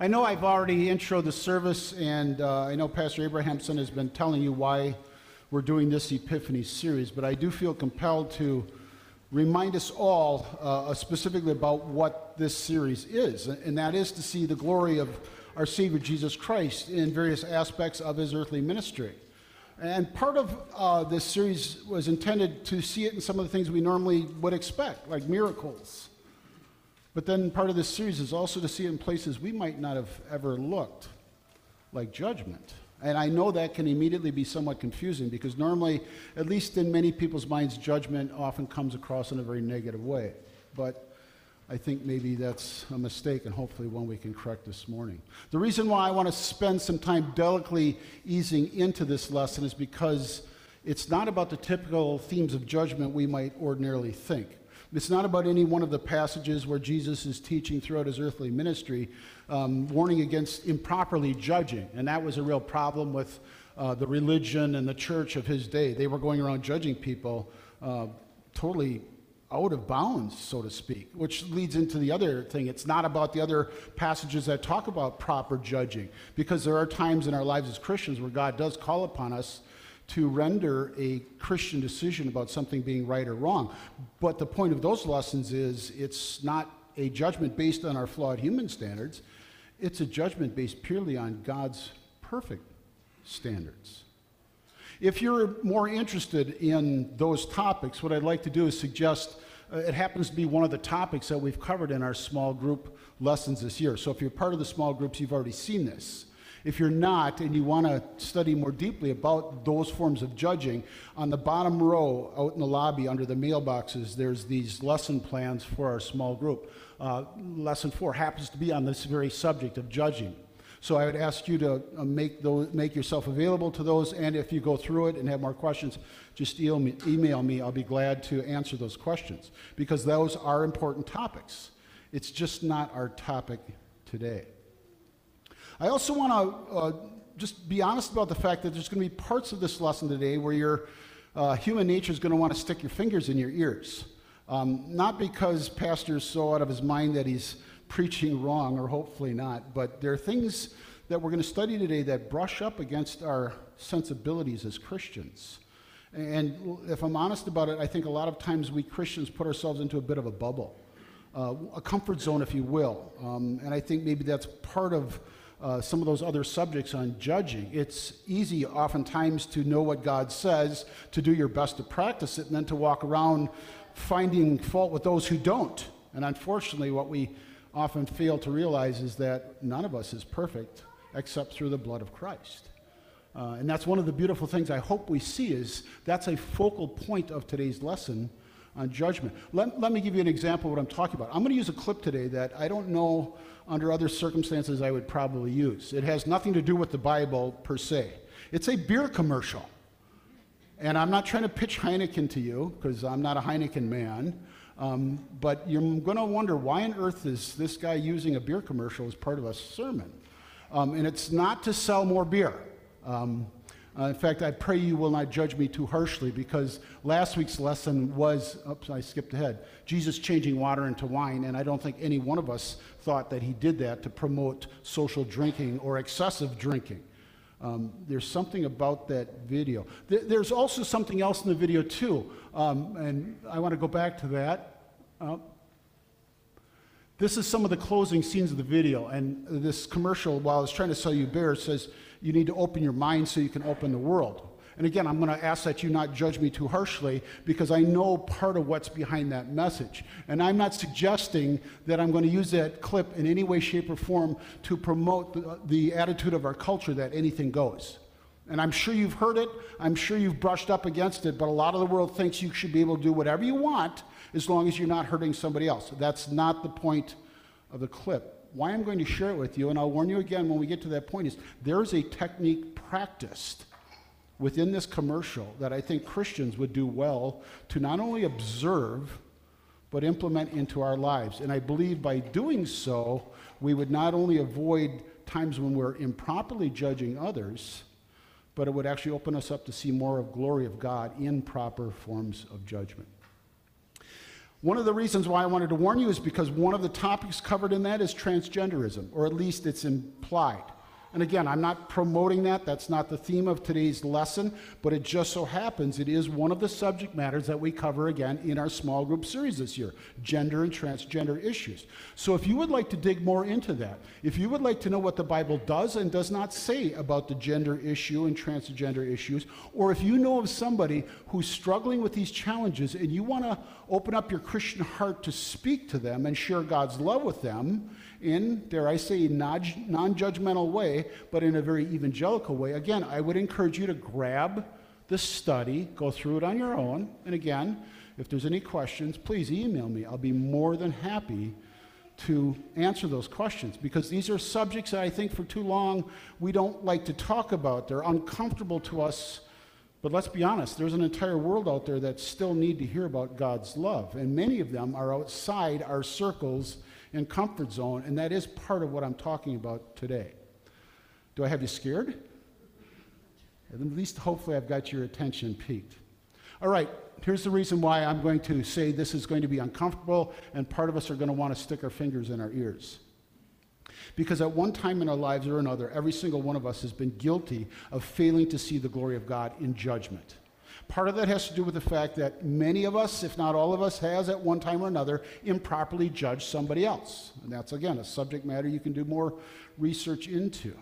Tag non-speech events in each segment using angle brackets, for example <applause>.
I know I've already introed the service, and uh, I know Pastor Abrahamson has been telling you why we're doing this Epiphany series, but I do feel compelled to remind us all uh, specifically about what this series is, and that is to see the glory of our Savior Jesus Christ in various aspects of his earthly ministry. And part of uh, this series was intended to see it in some of the things we normally would expect, like miracles but then part of this series is also to see it in places we might not have ever looked, like judgment. And I know that can immediately be somewhat confusing because normally, at least in many people's minds, judgment often comes across in a very negative way. But I think maybe that's a mistake and hopefully one we can correct this morning. The reason why I want to spend some time delicately easing into this lesson is because it's not about the typical themes of judgment we might ordinarily think. It's not about any one of the passages where Jesus is teaching throughout his earthly ministry, um, warning against improperly judging. And that was a real problem with uh, the religion and the church of his day. They were going around judging people uh, totally out of bounds, so to speak, which leads into the other thing. It's not about the other passages that talk about proper judging, because there are times in our lives as Christians where God does call upon us to render a Christian decision about something being right or wrong. But the point of those lessons is it's not a judgment based on our flawed human standards, it's a judgment based purely on God's perfect standards. If you're more interested in those topics, what I'd like to do is suggest uh, it happens to be one of the topics that we've covered in our small group lessons this year. So if you're part of the small groups, you've already seen this. If you're not and you want to study more deeply about those forms of judging, on the bottom row out in the lobby under the mailboxes, there's these lesson plans for our small group. Uh, lesson four happens to be on this very subject of judging. So I would ask you to uh, make, those, make yourself available to those, and if you go through it and have more questions, just email me, email me. I'll be glad to answer those questions because those are important topics. It's just not our topic today. I also want to uh, just be honest about the fact that there's going to be parts of this lesson today where your uh, human nature is going to want to stick your fingers in your ears. Um, not because Pastor's so out of his mind that he's preaching wrong, or hopefully not, but there are things that we're going to study today that brush up against our sensibilities as Christians. And if I'm honest about it, I think a lot of times we Christians put ourselves into a bit of a bubble, uh, a comfort zone, if you will. Um, and I think maybe that's part of uh, some of those other subjects on judging. It's easy oftentimes to know what God says, to do your best to practice it, and then to walk around finding fault with those who don't. And unfortunately, what we often fail to realize is that none of us is perfect except through the blood of Christ. Uh, and that's one of the beautiful things I hope we see is that's a focal point of today's lesson on judgment. Let, let me give you an example of what I'm talking about. I'm going to use a clip today that I don't know under other circumstances I would probably use. It has nothing to do with the Bible per se. It's a beer commercial. And I'm not trying to pitch Heineken to you because I'm not a Heineken man. Um, but you're going to wonder why on earth is this guy using a beer commercial as part of a sermon? Um, and it's not to sell more beer. Um, uh, in fact, I pray you will not judge me too harshly because last week's lesson was, oops, I skipped ahead, Jesus changing water into wine, and I don't think any one of us thought that he did that to promote social drinking or excessive drinking. Um, there's something about that video. Th- there's also something else in the video, too, um, and I want to go back to that. Uh, this is some of the closing scenes of the video, and this commercial, while it's trying to sell you beer, says, you need to open your mind so you can open the world. And again, I'm going to ask that you not judge me too harshly because I know part of what's behind that message. And I'm not suggesting that I'm going to use that clip in any way, shape, or form to promote the, the attitude of our culture that anything goes. And I'm sure you've heard it, I'm sure you've brushed up against it, but a lot of the world thinks you should be able to do whatever you want as long as you're not hurting somebody else. That's not the point of the clip why I'm going to share it with you, and I'll warn you again when we get to that point, is there's a technique practiced within this commercial that I think Christians would do well to not only observe, but implement into our lives. And I believe by doing so, we would not only avoid times when we're improperly judging others, but it would actually open us up to see more of glory of God in proper forms of judgment. One of the reasons why I wanted to warn you is because one of the topics covered in that is transgenderism, or at least it's implied. And again, I'm not promoting that. That's not the theme of today's lesson, but it just so happens it is one of the subject matters that we cover again in our small group series this year gender and transgender issues. So if you would like to dig more into that, if you would like to know what the Bible does and does not say about the gender issue and transgender issues, or if you know of somebody who's struggling with these challenges and you want to open up your Christian heart to speak to them and share God's love with them, in, dare I say, non judgmental way, but in a very evangelical way. Again, I would encourage you to grab the study, go through it on your own. And again, if there's any questions, please email me. I'll be more than happy to answer those questions because these are subjects that I think for too long we don't like to talk about. They're uncomfortable to us. But let's be honest, there's an entire world out there that still need to hear about God's love. And many of them are outside our circles and comfort zone, and that is part of what I'm talking about today. Do I have you scared? At least hopefully I've got your attention piqued. All right, here's the reason why I'm going to say this is going to be uncomfortable, and part of us are going to want to stick our fingers in our ears. Because at one time in our lives or another, every single one of us has been guilty of failing to see the glory of God in judgment. Part of that has to do with the fact that many of us, if not all of us, has at one time or another improperly judged somebody else. And that's, again, a subject matter you can do more research into.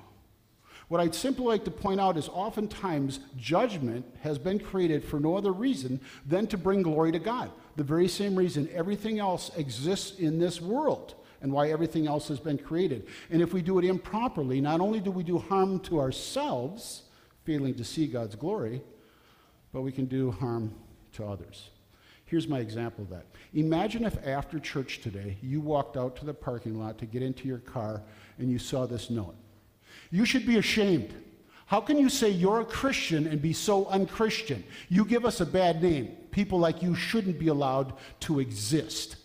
What I'd simply like to point out is oftentimes judgment has been created for no other reason than to bring glory to God. The very same reason everything else exists in this world and why everything else has been created. And if we do it improperly, not only do we do harm to ourselves, failing to see God's glory, but we can do harm to others. Here's my example of that. Imagine if after church today you walked out to the parking lot to get into your car and you saw this note. You should be ashamed. How can you say you're a Christian and be so unchristian? You give us a bad name. People like you shouldn't be allowed to exist.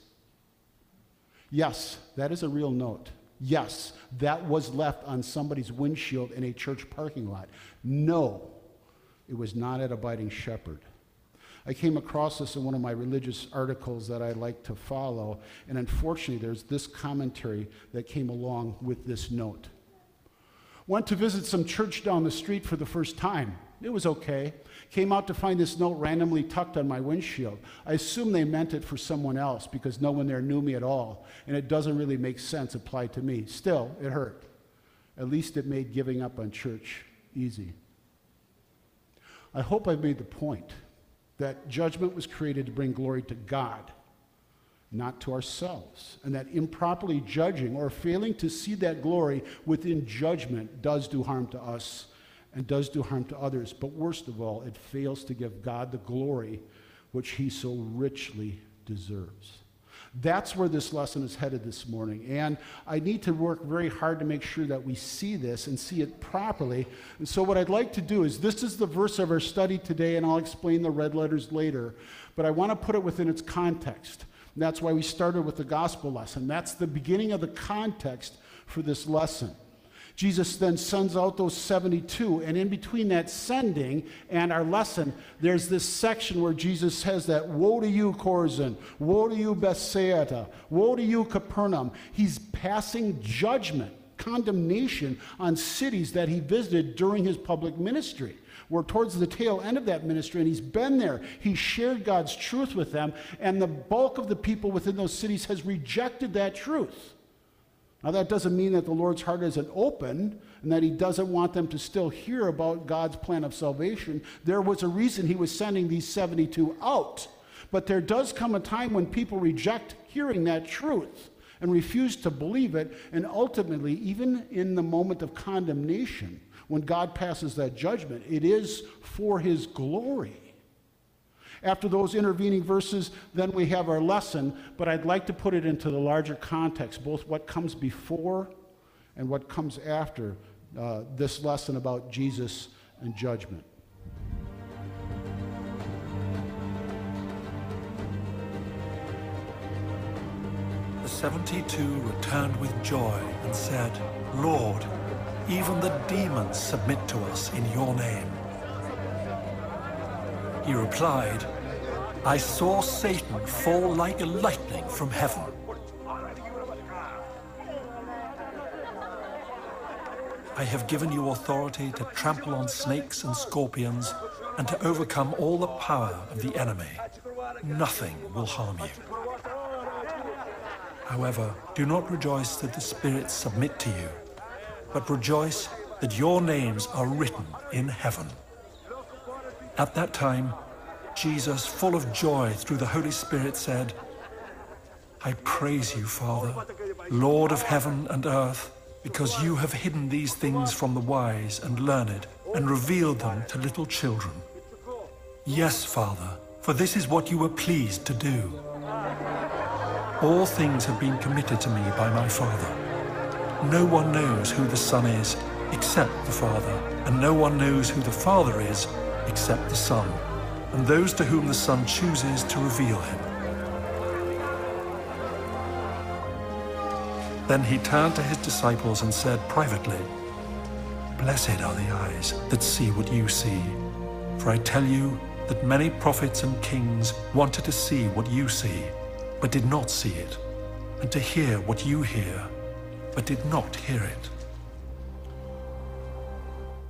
Yes, that is a real note. Yes, that was left on somebody's windshield in a church parking lot. No, it was not at Abiding Shepherd. I came across this in one of my religious articles that I like to follow, and unfortunately, there's this commentary that came along with this note. Went to visit some church down the street for the first time. It was okay. Came out to find this note randomly tucked on my windshield. I assume they meant it for someone else because no one there knew me at all, and it doesn't really make sense applied to me. Still, it hurt. At least it made giving up on church easy. I hope I've made the point that judgment was created to bring glory to God, not to ourselves. And that improperly judging or failing to see that glory within judgment does do harm to us and does do harm to others. But worst of all, it fails to give God the glory which he so richly deserves. That's where this lesson is headed this morning. And I need to work very hard to make sure that we see this and see it properly. And so, what I'd like to do is this is the verse of our study today, and I'll explain the red letters later. But I want to put it within its context. And that's why we started with the gospel lesson. That's the beginning of the context for this lesson. Jesus then sends out those 72. And in between that sending and our lesson, there's this section where Jesus says that, Woe to you, Chorazin! Woe to you, Bethsaida! Woe to you, Capernaum! He's passing judgment, condemnation on cities that he visited during his public ministry. We're towards the tail end of that ministry, and he's been there. He shared God's truth with them, and the bulk of the people within those cities has rejected that truth. Now, that doesn't mean that the Lord's heart isn't open and that He doesn't want them to still hear about God's plan of salvation. There was a reason He was sending these 72 out. But there does come a time when people reject hearing that truth and refuse to believe it. And ultimately, even in the moment of condemnation, when God passes that judgment, it is for His glory. After those intervening verses, then we have our lesson, but I'd like to put it into the larger context, both what comes before and what comes after uh, this lesson about Jesus and judgment. The 72 returned with joy and said, Lord, even the demons submit to us in your name. He replied, I saw Satan fall like a lightning from heaven. I have given you authority to trample on snakes and scorpions and to overcome all the power of the enemy. Nothing will harm you. However, do not rejoice that the spirits submit to you, but rejoice that your names are written in heaven. At that time, Jesus, full of joy through the Holy Spirit, said, I praise you, Father, Lord of heaven and earth, because you have hidden these things from the wise and learned and revealed them to little children. Yes, Father, for this is what you were pleased to do. All things have been committed to me by my Father. No one knows who the Son is except the Father, and no one knows who the Father is except the Son, and those to whom the Son chooses to reveal him. Then he turned to his disciples and said privately, Blessed are the eyes that see what you see. For I tell you that many prophets and kings wanted to see what you see, but did not see it, and to hear what you hear, but did not hear it.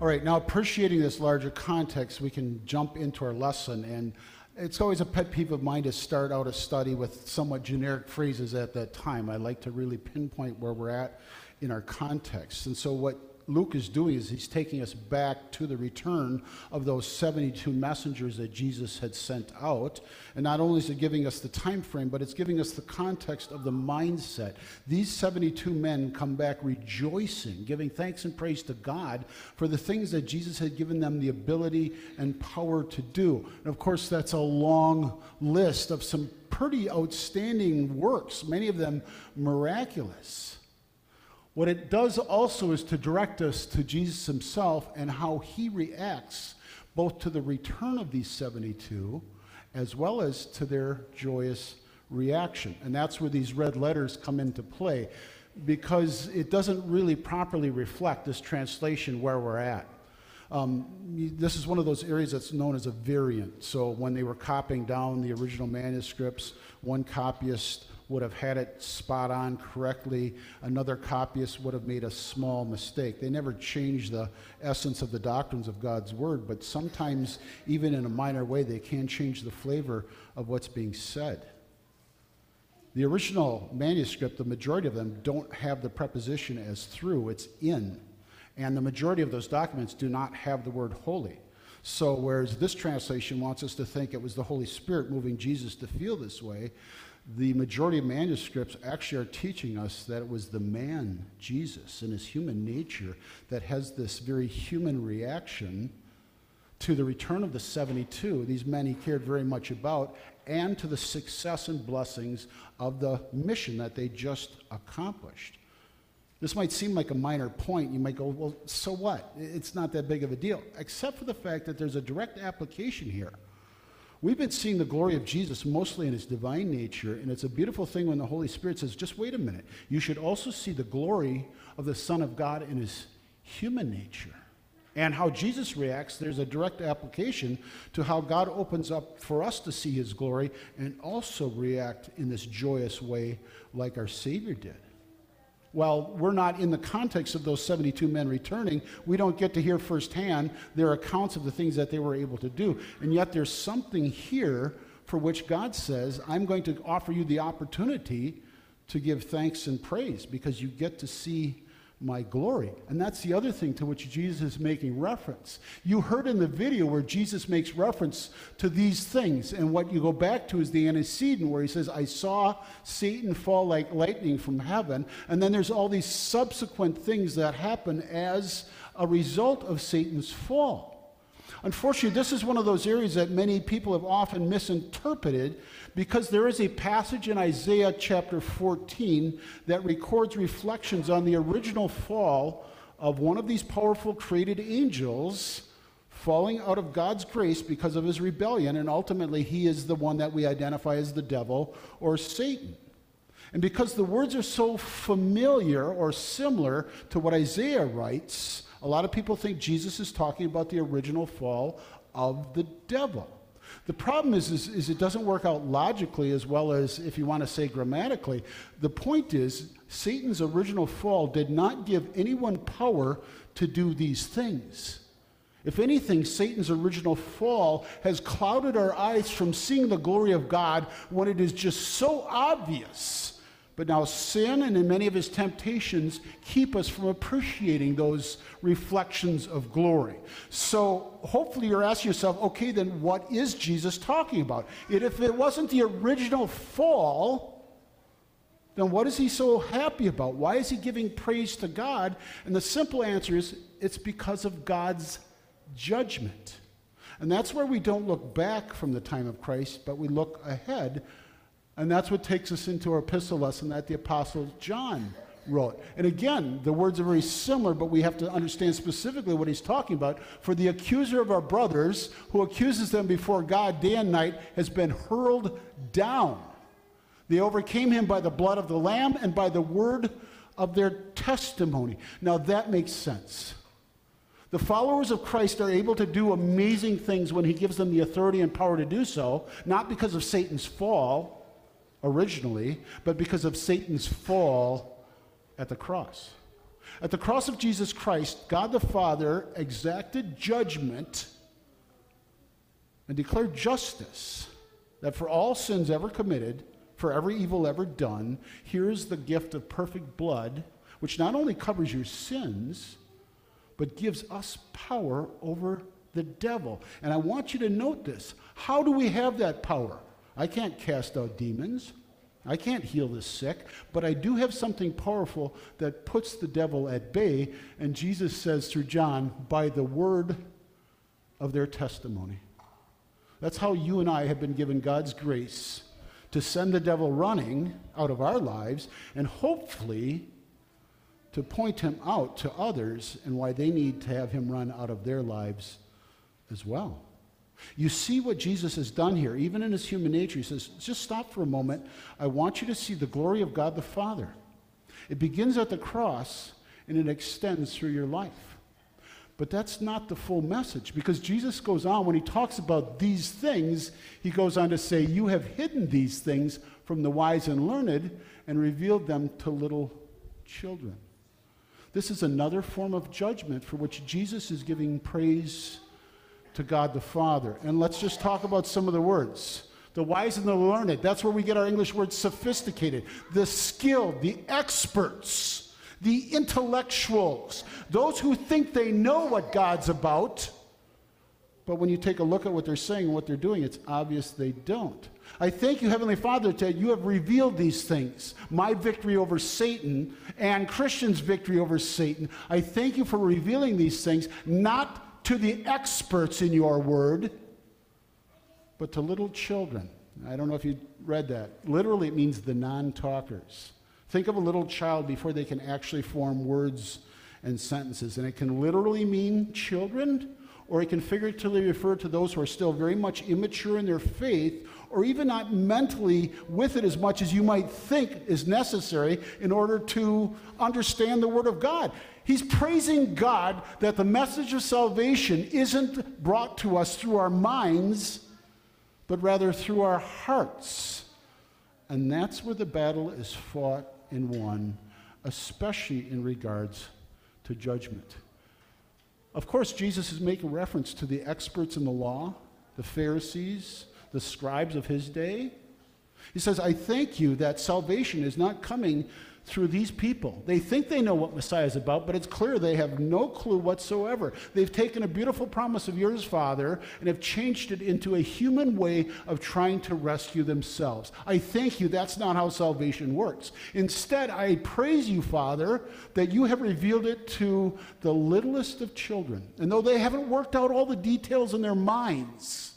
All right, now appreciating this larger context, we can jump into our lesson. And it's always a pet peeve of mine to start out a study with somewhat generic phrases at that time. I like to really pinpoint where we're at in our context. And so, what Luke is doing is he's taking us back to the return of those 72 messengers that Jesus had sent out. And not only is it giving us the time frame, but it's giving us the context of the mindset. These 72 men come back rejoicing, giving thanks and praise to God for the things that Jesus had given them the ability and power to do. And of course, that's a long list of some pretty outstanding works, many of them miraculous. What it does also is to direct us to Jesus himself and how he reacts both to the return of these 72 as well as to their joyous reaction. And that's where these red letters come into play because it doesn't really properly reflect this translation where we're at. Um, this is one of those areas that's known as a variant. So when they were copying down the original manuscripts, one copyist would have had it spot on correctly. Another copyist would have made a small mistake. They never change the essence of the doctrines of God's word, but sometimes, even in a minor way, they can change the flavor of what's being said. The original manuscript, the majority of them don't have the preposition as through, it's in. And the majority of those documents do not have the word holy. So, whereas this translation wants us to think it was the Holy Spirit moving Jesus to feel this way, the majority of manuscripts actually are teaching us that it was the man, Jesus, and his human nature that has this very human reaction to the return of the 72, these men he cared very much about, and to the success and blessings of the mission that they just accomplished. This might seem like a minor point. You might go, well, so what? It's not that big of a deal, except for the fact that there's a direct application here. We've been seeing the glory of Jesus mostly in his divine nature, and it's a beautiful thing when the Holy Spirit says, just wait a minute. You should also see the glory of the Son of God in his human nature. And how Jesus reacts, there's a direct application to how God opens up for us to see his glory and also react in this joyous way like our Savior did. While we're not in the context of those 72 men returning, we don't get to hear firsthand their accounts of the things that they were able to do. And yet there's something here for which God says, I'm going to offer you the opportunity to give thanks and praise because you get to see my glory. And that's the other thing to which Jesus is making reference. You heard in the video where Jesus makes reference to these things. And what you go back to is the antecedent where he says, I saw Satan fall like lightning from heaven. And then there's all these subsequent things that happen as a result of Satan's fall. Unfortunately, this is one of those areas that many people have often misinterpreted because there is a passage in Isaiah chapter 14 that records reflections on the original fall of one of these powerful created angels falling out of God's grace because of his rebellion, and ultimately he is the one that we identify as the devil or Satan. And because the words are so familiar or similar to what Isaiah writes, a lot of people think Jesus is talking about the original fall of the devil. The problem is, is, is, it doesn't work out logically as well as if you want to say grammatically. The point is, Satan's original fall did not give anyone power to do these things. If anything, Satan's original fall has clouded our eyes from seeing the glory of God when it is just so obvious. But now, sin and in many of his temptations keep us from appreciating those reflections of glory. So, hopefully, you're asking yourself, okay, then what is Jesus talking about? If it wasn't the original fall, then what is he so happy about? Why is he giving praise to God? And the simple answer is it's because of God's judgment. And that's where we don't look back from the time of Christ, but we look ahead. And that's what takes us into our epistle lesson that the Apostle John wrote. And again, the words are very similar, but we have to understand specifically what he's talking about. For the accuser of our brothers, who accuses them before God day and night, has been hurled down. They overcame him by the blood of the Lamb and by the word of their testimony. Now that makes sense. The followers of Christ are able to do amazing things when he gives them the authority and power to do so, not because of Satan's fall originally, but because of Satan's fall at the cross. At the cross of Jesus Christ, God the Father exacted judgment and declared justice that for all sins ever committed, for every evil ever done, here is the gift of perfect blood, which not only covers your sins, but gives us power over the devil. And I want you to note this. How do we have that power? I can't cast out demons. I can't heal the sick, but I do have something powerful that puts the devil at bay. And Jesus says through John, by the word of their testimony. That's how you and I have been given God's grace to send the devil running out of our lives and hopefully to point him out to others and why they need to have him run out of their lives as well. You see what Jesus has done here, even in his human nature. He says, just stop for a moment. I want you to see the glory of God the Father. It begins at the cross and it extends through your life. But that's not the full message because Jesus goes on, when he talks about these things, he goes on to say, You have hidden these things from the wise and learned and revealed them to little children. This is another form of judgment for which Jesus is giving praise to God the Father. And let's just talk about some of the words. The wise and the learned, that's where we get our English word sophisticated. The skilled, the experts, the intellectuals, those who think they know what God's about. But when you take a look at what they're saying and what they're doing, it's obvious they don't. I thank you, Heavenly Father, that you have revealed these things my victory over Satan and Christians' victory over Satan. I thank you for revealing these things, not to the experts in your word, but to little children. I don't know if you read that. Literally, it means the non talkers. Think of a little child before they can actually form words and sentences. And it can literally mean children, or it can figuratively refer to those who are still very much immature in their faith or even not mentally with it as much as you might think is necessary in order to understand the Word of God. He's praising God that the message of salvation isn't brought to us through our minds, but rather through our hearts. And that's where the battle is fought and won, especially in regards to judgment. Of course, Jesus is making reference to the experts in the law, the Pharisees, the scribes of his day. He says, I thank you that salvation is not coming through these people. They think they know what Messiah is about, but it's clear they have no clue whatsoever. They've taken a beautiful promise of yours, Father, and have changed it into a human way of trying to rescue themselves. I thank you that's not how salvation works. Instead, I praise you, Father, that you have revealed it to the littlest of children. And though they haven't worked out all the details in their minds,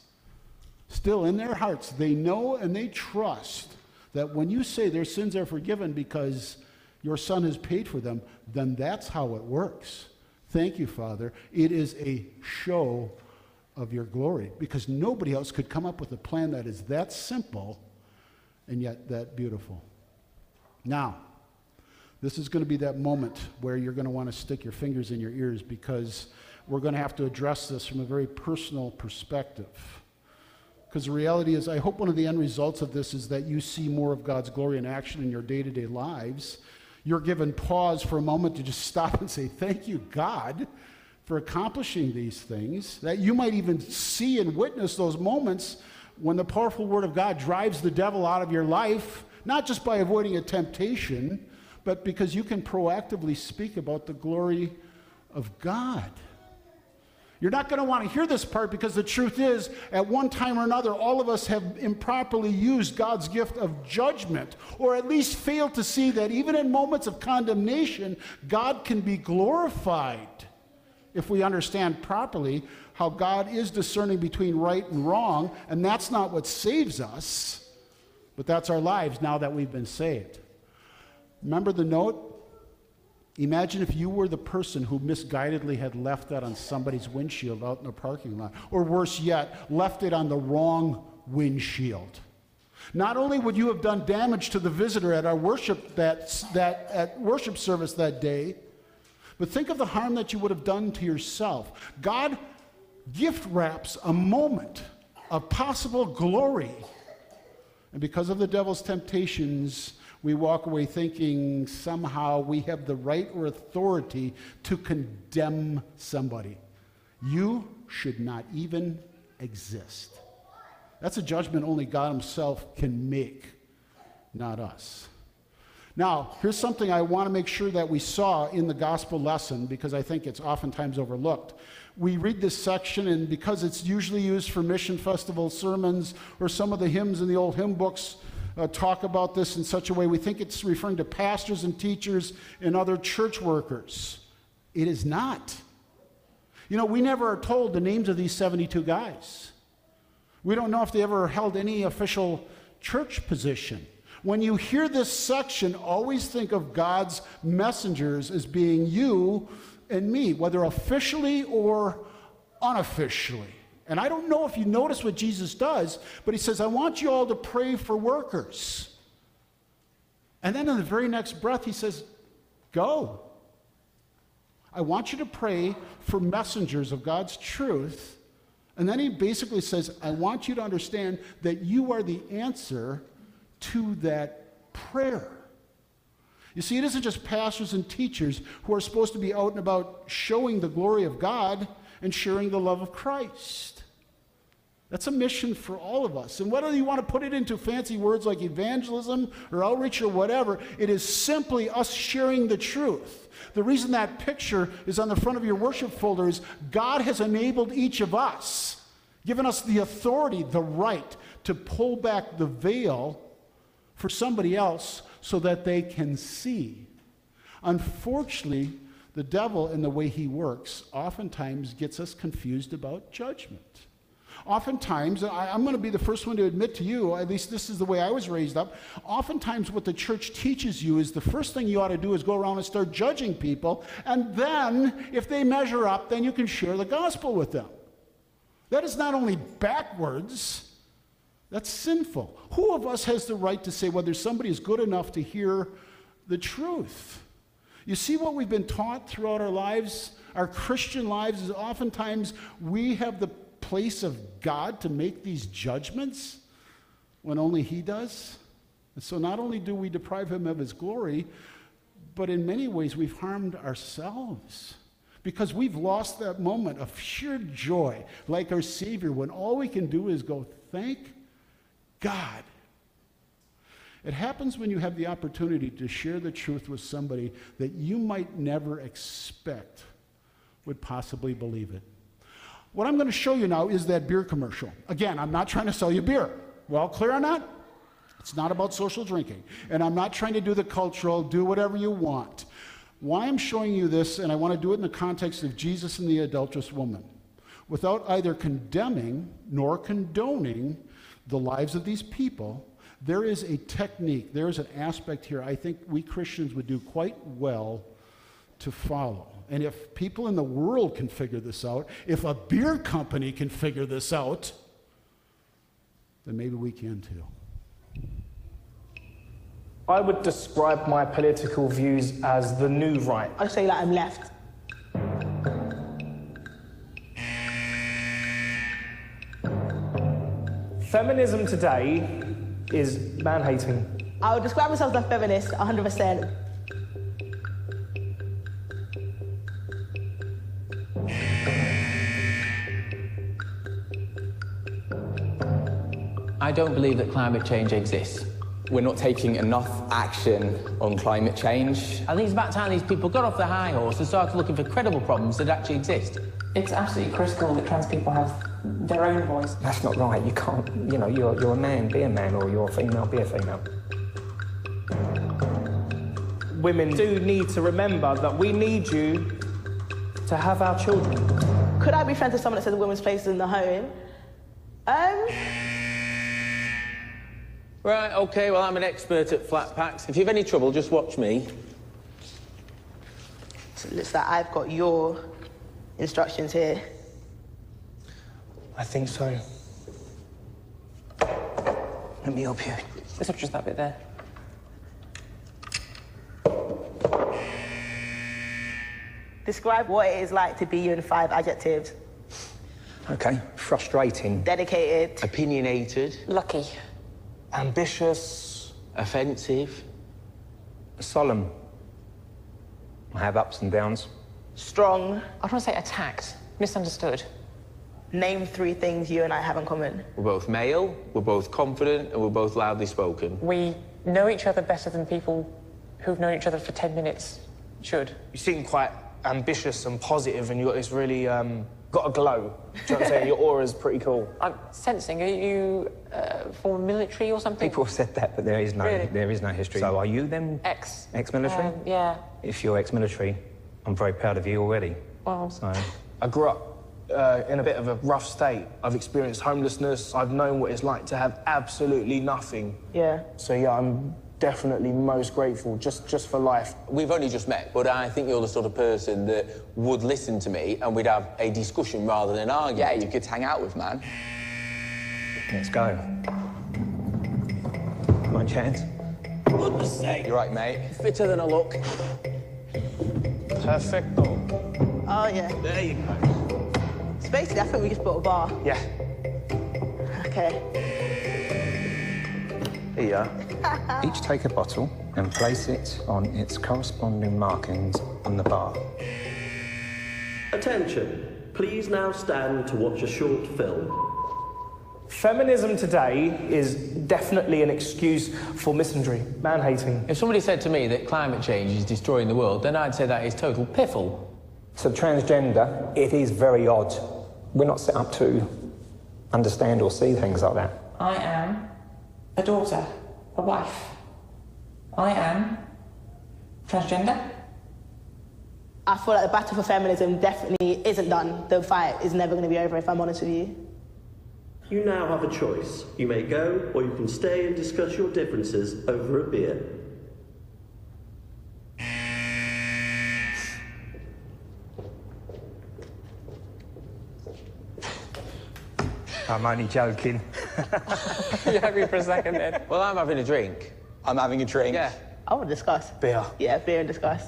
Still, in their hearts, they know and they trust that when you say their sins are forgiven because your son has paid for them, then that's how it works. Thank you, Father. It is a show of your glory because nobody else could come up with a plan that is that simple and yet that beautiful. Now, this is going to be that moment where you're going to want to stick your fingers in your ears because we're going to have to address this from a very personal perspective. Because the reality is, I hope one of the end results of this is that you see more of God's glory in action in your day to day lives. You're given pause for a moment to just stop and say, Thank you, God, for accomplishing these things. That you might even see and witness those moments when the powerful Word of God drives the devil out of your life, not just by avoiding a temptation, but because you can proactively speak about the glory of God. You're not going to want to hear this part because the truth is, at one time or another, all of us have improperly used God's gift of judgment, or at least failed to see that even in moments of condemnation, God can be glorified if we understand properly how God is discerning between right and wrong, and that's not what saves us, but that's our lives now that we've been saved. Remember the note? Imagine if you were the person who misguidedly had left that on somebody's windshield out in the parking lot, or worse yet, left it on the wrong windshield. Not only would you have done damage to the visitor at our worship that, that at worship service that day, but think of the harm that you would have done to yourself. God gift wraps a moment of possible glory. And because of the devil's temptations, we walk away thinking somehow we have the right or authority to condemn somebody. You should not even exist. That's a judgment only God Himself can make, not us. Now, here's something I want to make sure that we saw in the gospel lesson because I think it's oftentimes overlooked. We read this section, and because it's usually used for mission festival sermons or some of the hymns in the old hymn books, uh, talk about this in such a way. We think it's referring to pastors and teachers and other church workers. It is not. You know, we never are told the names of these 72 guys. We don't know if they ever held any official church position. When you hear this section, always think of God's messengers as being you and me, whether officially or unofficially. And I don't know if you notice what Jesus does, but he says, I want you all to pray for workers. And then in the very next breath, he says, Go. I want you to pray for messengers of God's truth. And then he basically says, I want you to understand that you are the answer to that prayer. You see, it isn't just pastors and teachers who are supposed to be out and about showing the glory of God and sharing the love of Christ. That's a mission for all of us. And whether you want to put it into fancy words like evangelism or outreach or whatever, it is simply us sharing the truth. The reason that picture is on the front of your worship folder is God has enabled each of us, given us the authority, the right to pull back the veil for somebody else so that they can see. Unfortunately, the devil, in the way he works, oftentimes gets us confused about judgment. Oftentimes, I, am going to be the first one to admit to you, at least this is the way I was raised up. Oftentimes, what the church teaches you is the first thing you ought to do is go around and start judging people, and then, if they measure up, then you can share the gospel with them. That is not only backwards, that's sinful. Who of us has the right to say whether somebody is good enough to hear the truth? You see what we've been taught throughout our lives, our Christian lives, is oftentimes we have the place of God to make these judgments when only He does? And so not only do we deprive Him of His glory, but in many ways we've harmed ourselves because we've lost that moment of sheer joy, like our Savior, when all we can do is go, Thank God. It happens when you have the opportunity to share the truth with somebody that you might never expect would possibly believe it. What I'm going to show you now is that beer commercial. Again, I'm not trying to sell you beer. Well, clear on that? It's not about social drinking. And I'm not trying to do the cultural, do whatever you want. Why I'm showing you this, and I want to do it in the context of Jesus and the adulterous woman, without either condemning nor condoning the lives of these people, there is a technique, there is an aspect here I think we Christians would do quite well to follow. And if people in the world can figure this out, if a beer company can figure this out, then maybe we can too. I would describe my political views as the new right. I say that I'm left. Feminism today is man hating. I would describe myself as a feminist, 100%. I don't believe that climate change exists. We're not taking enough action on climate change. I think it's about time these people got off the high horse and started looking for credible problems that actually exist. It's absolutely critical that trans people have their own voice. That's not right. You can't, you know, you're, you're a man, be a man, or you're a female, be a female. Women do need to remember that we need you to have our children. Could I be friends with someone that says a woman's place is in the home? Um, Right, okay, well, I'm an expert at flat packs. If you have any trouble, just watch me. so it looks like I've got your instructions here. I think so. Let me help you. It's not just that bit there. Describe what it is like to be you in five adjectives. Okay. Frustrating. Dedicated, Opinionated, Lucky. Ambitious. offensive, Solemn. I have ups and downs. strong. I don't want to say attacked. Misunderstood. Name three things you and I have in common. we're both male, we're both confident, and we're both loudly spoken. We know each other better than people who've known each other for 10 minutes should. You seem quite ambitious and positive, and you've got this really um, got a glow. Do you know what I'm saying? Your aura's pretty cool. I'm sensing, are you uh, former military or something? People have said that, but there is no, Really? there is no history. So are you then Ex. ex-military? Um, yeah. If you're ex-military, I'm very proud of you already. Well, So I grew up uh, in a bit of a rough state. I've experienced homelessness. I've known what it's like to have absolutely nothing. Yeah. So yeah, I'm definitely most grateful just just for life. We've only just met, but I think you're the sort of person that would listen to me and we'd have a discussion rather than an argument. Yeah, you could hang out with, man. let's go. My chance. Goodness sake. You're right, mate. Fitter than I look. Perfecto. Oh, yeah. There you go. So basically, I think we just bought a bar. Yeah. Okay. Here you are. <laughs> Each take a bottle and place it on its corresponding markings on the bar. Attention, please now stand to watch a short film. Feminism today is definitely an excuse for misandry, man hating. If somebody said to me that climate change is destroying the world, then I'd say that is total piffle. So transgender, it is very odd. We're not set up to understand or see things like that. I am a daughter, a wife. I am transgender. I feel like the battle for feminism definitely isn't done. The fight is never going to be over, if I'm honest with you. You now have a choice. You may go, or you can stay and discuss your differences over a beer. I'm only joking. <laughs> you had me for a second then. Well, I'm having a drink. I'm having a drink. Yeah. I want to discuss. Beer. Yeah, beer and discuss.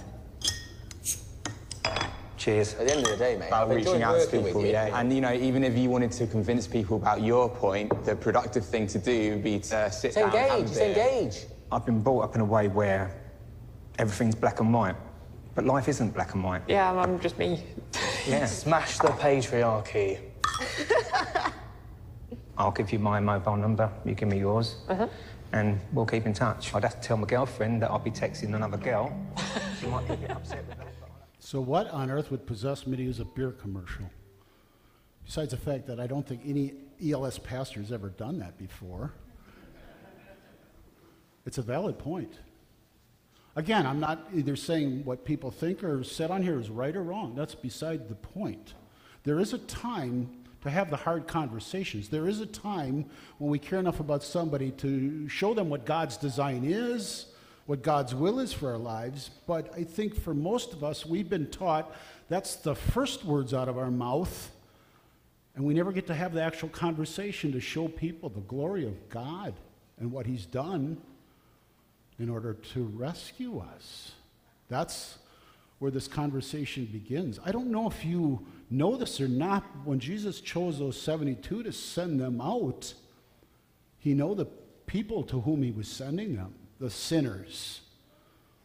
Cheers. At the end of the day, mate, About I've reaching out to people, you. yeah. And you know, even if you wanted to convince people about your point, the productive thing to do would be to sit It's down and have engage, a beer. engage. I've been brought up in a way where everything's black and white, but life isn't black and white. Yeah, I'm just me. Yeah. Smash the patriarchy. <laughs> I'll give you my mobile number, you give me yours, uh-huh. and we'll keep in touch. I'd have to tell my girlfriend that I'll be texting another girl. <laughs> she might be a bit upset with that. So, what on earth would possess me to use a beer commercial? Besides the fact that I don't think any ELS pastor has ever done that before. It's a valid point. Again, I'm not either saying what people think or said on here is right or wrong. That's beside the point. There is a time to have the hard conversations. There is a time when we care enough about somebody to show them what God's design is, what God's will is for our lives. But I think for most of us, we've been taught that's the first words out of our mouth, and we never get to have the actual conversation to show people the glory of God and what He's done in order to rescue us. That's where this conversation begins. I don't know if you this or not. When Jesus chose those 72 to send them out, He know the people to whom he was sending them, the sinners,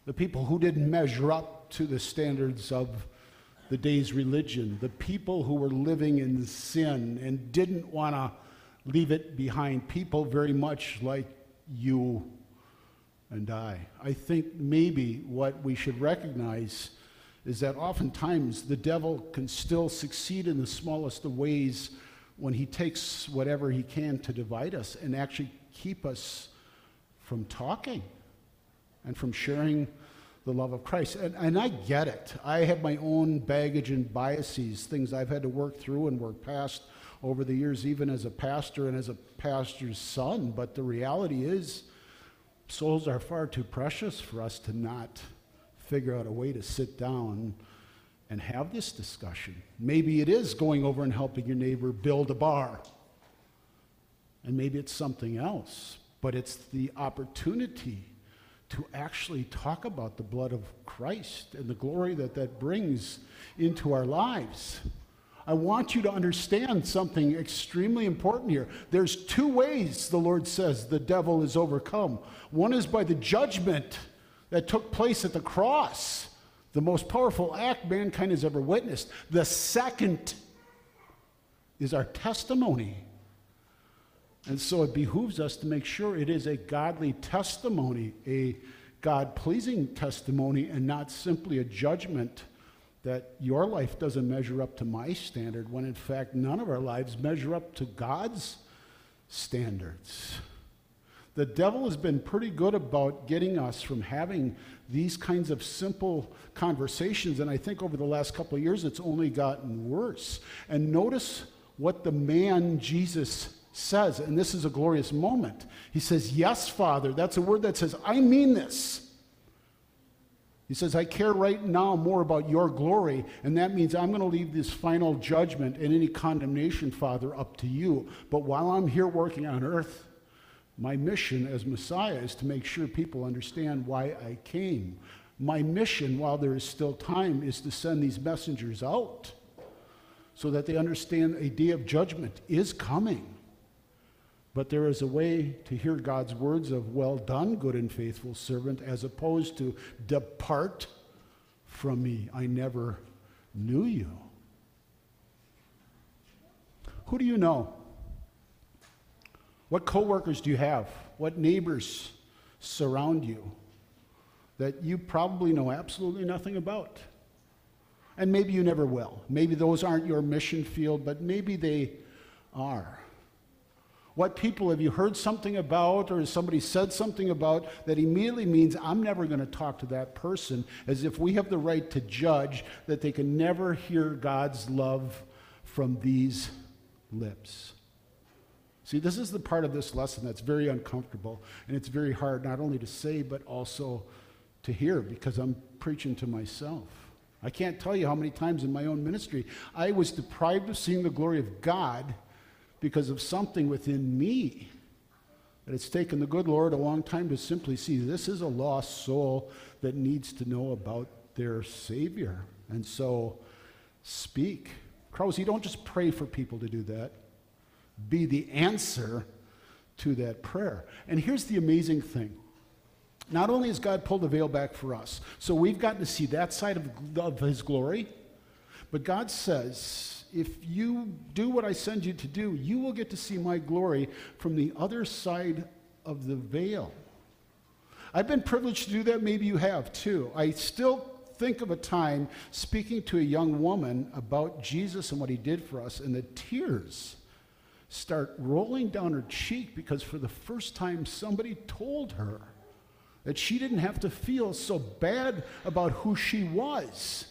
the people who didn't measure up to the standards of the day's religion, the people who were living in sin and didn't want to leave it behind, people very much like you and I. I think maybe what we should recognize is that oftentimes the devil can still succeed in the smallest of ways when he takes whatever he can to divide us and actually keep us from talking and from sharing the love of Christ. And, and I get it. I have my own baggage and biases, things I've had to work through and work past over the years, even as a pastor and as a pastor's son. But the reality is, souls are far too precious for us to not figure out a way to sit down and have this discussion. Maybe it is going over and helping your neighbor build a bar. And maybe it's something else, but it's the opportunity to actually talk about the blood of Christ and the glory that that brings into our lives. I want you to understand something extremely important here. There's two ways, the Lord says, the devil is overcome. One is by the judgment that took place at the cross, the most powerful act mankind has ever witnessed. The second is our testimony. And so it behooves us to make sure it is a godly testimony, a God pleasing testimony, and not simply a judgment that your life doesn't measure up to my standard, when in fact none of our lives measure up to God's standards. The devil has been pretty good about getting us from having these kinds of simple conversations, and I think over the last couple of years it's only gotten worse. And notice what the man Jesus says, and this is a glorious moment. He says, Yes, Father. That's a word that says, I mean this. He says, I care right now more about your glory, and that means I'm going to leave this final judgment and any condemnation, Father, up to you. But while I'm here working on earth, my mission as Messiah is to make sure people understand why I came. My mission, while there is still time, is to send these messengers out so that they understand a day of judgment is coming. But there is a way to hear God's words of, well done, good and faithful servant, as opposed to, depart from me. I never knew you. Who do you know? What coworkers do you have? What neighbors surround you that you probably know absolutely nothing about? And maybe you never will. Maybe those aren't your mission field, but maybe they are. What people have you heard something about, or has somebody said something about that immediately means I'm never going to talk to that person, as if we have the right to judge that they can never hear God's love from these lips. See, this is the part of this lesson that's very uncomfortable, and it's very hard not only to say, but also to hear because I'm preaching to myself. I can't tell you how many times in my own ministry I was deprived of seeing the glory of God because of something within me. That it's taken the good Lord a long time to simply see this is a lost soul that needs to know about their Savior. And so speak. Krause, you don't just pray for people to do that, be the answer to that prayer. And here's the amazing thing. Not only has God pulled the veil back for us, so we've gotten to see that side of, of His glory, but God says, if you do what I send you to do, you will get to see my glory from the other side of the veil. I've been privileged to do that. Maybe you have too. I still think of a time speaking to a young woman about Jesus and what he did for us, and the tears start rolling down her cheek because for the first time somebody told her that she didn't have to feel so bad about who she was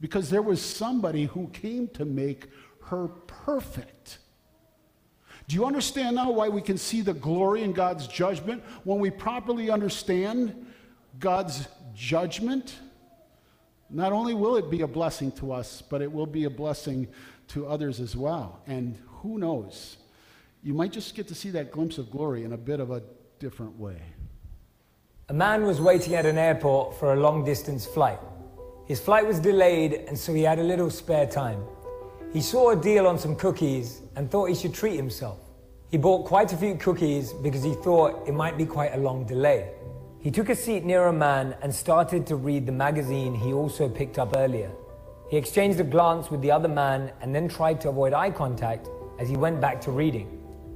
because there was somebody who came to make her perfect. Do you understand now why we can see the glory in God's judgment? When we properly understand God's judgment, not only will it be a blessing to us, but it will be a blessing to others as well. And who knows? You might just get to see that glimpse of glory in a bit of a different way. A man was waiting at an airport for a long distance flight. His flight was delayed, and so he had a little spare time. He saw a deal on some cookies and thought he should treat himself. He bought quite a few cookies because he thought it might be quite a long delay. He took a seat near a man and started to read the magazine he also picked up earlier. He exchanged a glance with the other man and then tried to avoid eye contact as he went back to reading.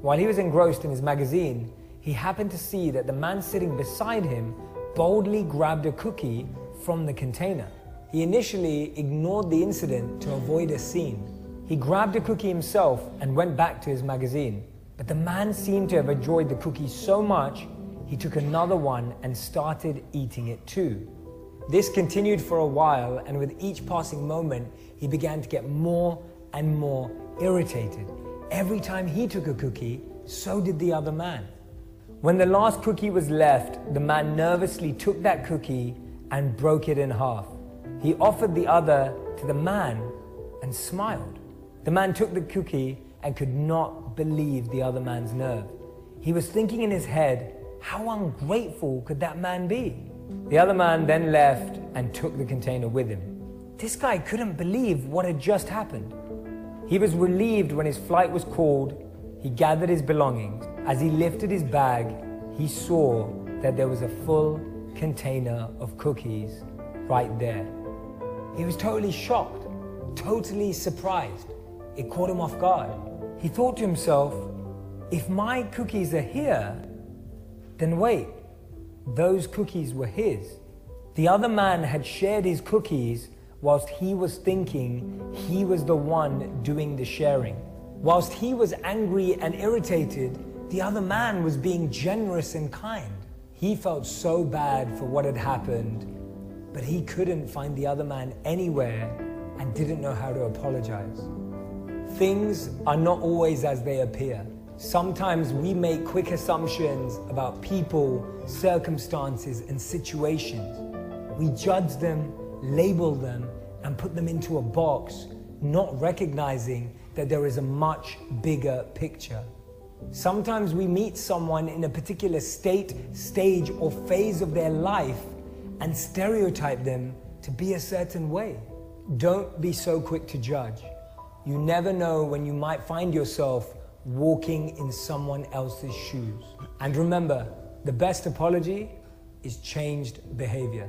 While he was engrossed in his magazine, he happened to see that the man sitting beside him boldly grabbed a cookie from the container. He initially ignored the incident to avoid a scene. He grabbed a cookie himself and went back to his magazine. But the man seemed to have enjoyed the cookie so much, he took another one and started eating it too. This continued for a while, and with each passing moment, he began to get more and more irritated. Every time he took a cookie, so did the other man. When the last cookie was left, the man nervously took that cookie and broke it in half. He offered the other to the man and smiled. The man took the cookie and could not believe the other man's nerve. He was thinking in his head, how ungrateful could that man be? The other man then left and took the container with him. This guy couldn't believe what had just happened. He was relieved when his flight was called. He gathered his belongings. As he lifted his bag, he saw that there was a full container of cookies right there. He was totally shocked, totally surprised. It caught him off guard. He thought to himself, if my cookies are here, then wait, those cookies were his. The other man had shared his cookies whilst he was thinking he was the one doing the sharing. Whilst he was angry and irritated, the other man was being generous and kind. He felt so bad for what had happened, but he couldn't find the other man anywhere and didn't know how to apologize. Things are not always as they appear. Sometimes we make quick assumptions about people, circumstances, and situations. We judge them, label them, and put them into a box, not recognizing that there is a much bigger picture. Sometimes we meet someone in a particular state, stage, or phase of their life and stereotype them to be a certain way. Don't be so quick to judge. You never know when you might find yourself walking in someone else's shoes. And remember, the best apology is changed behavior.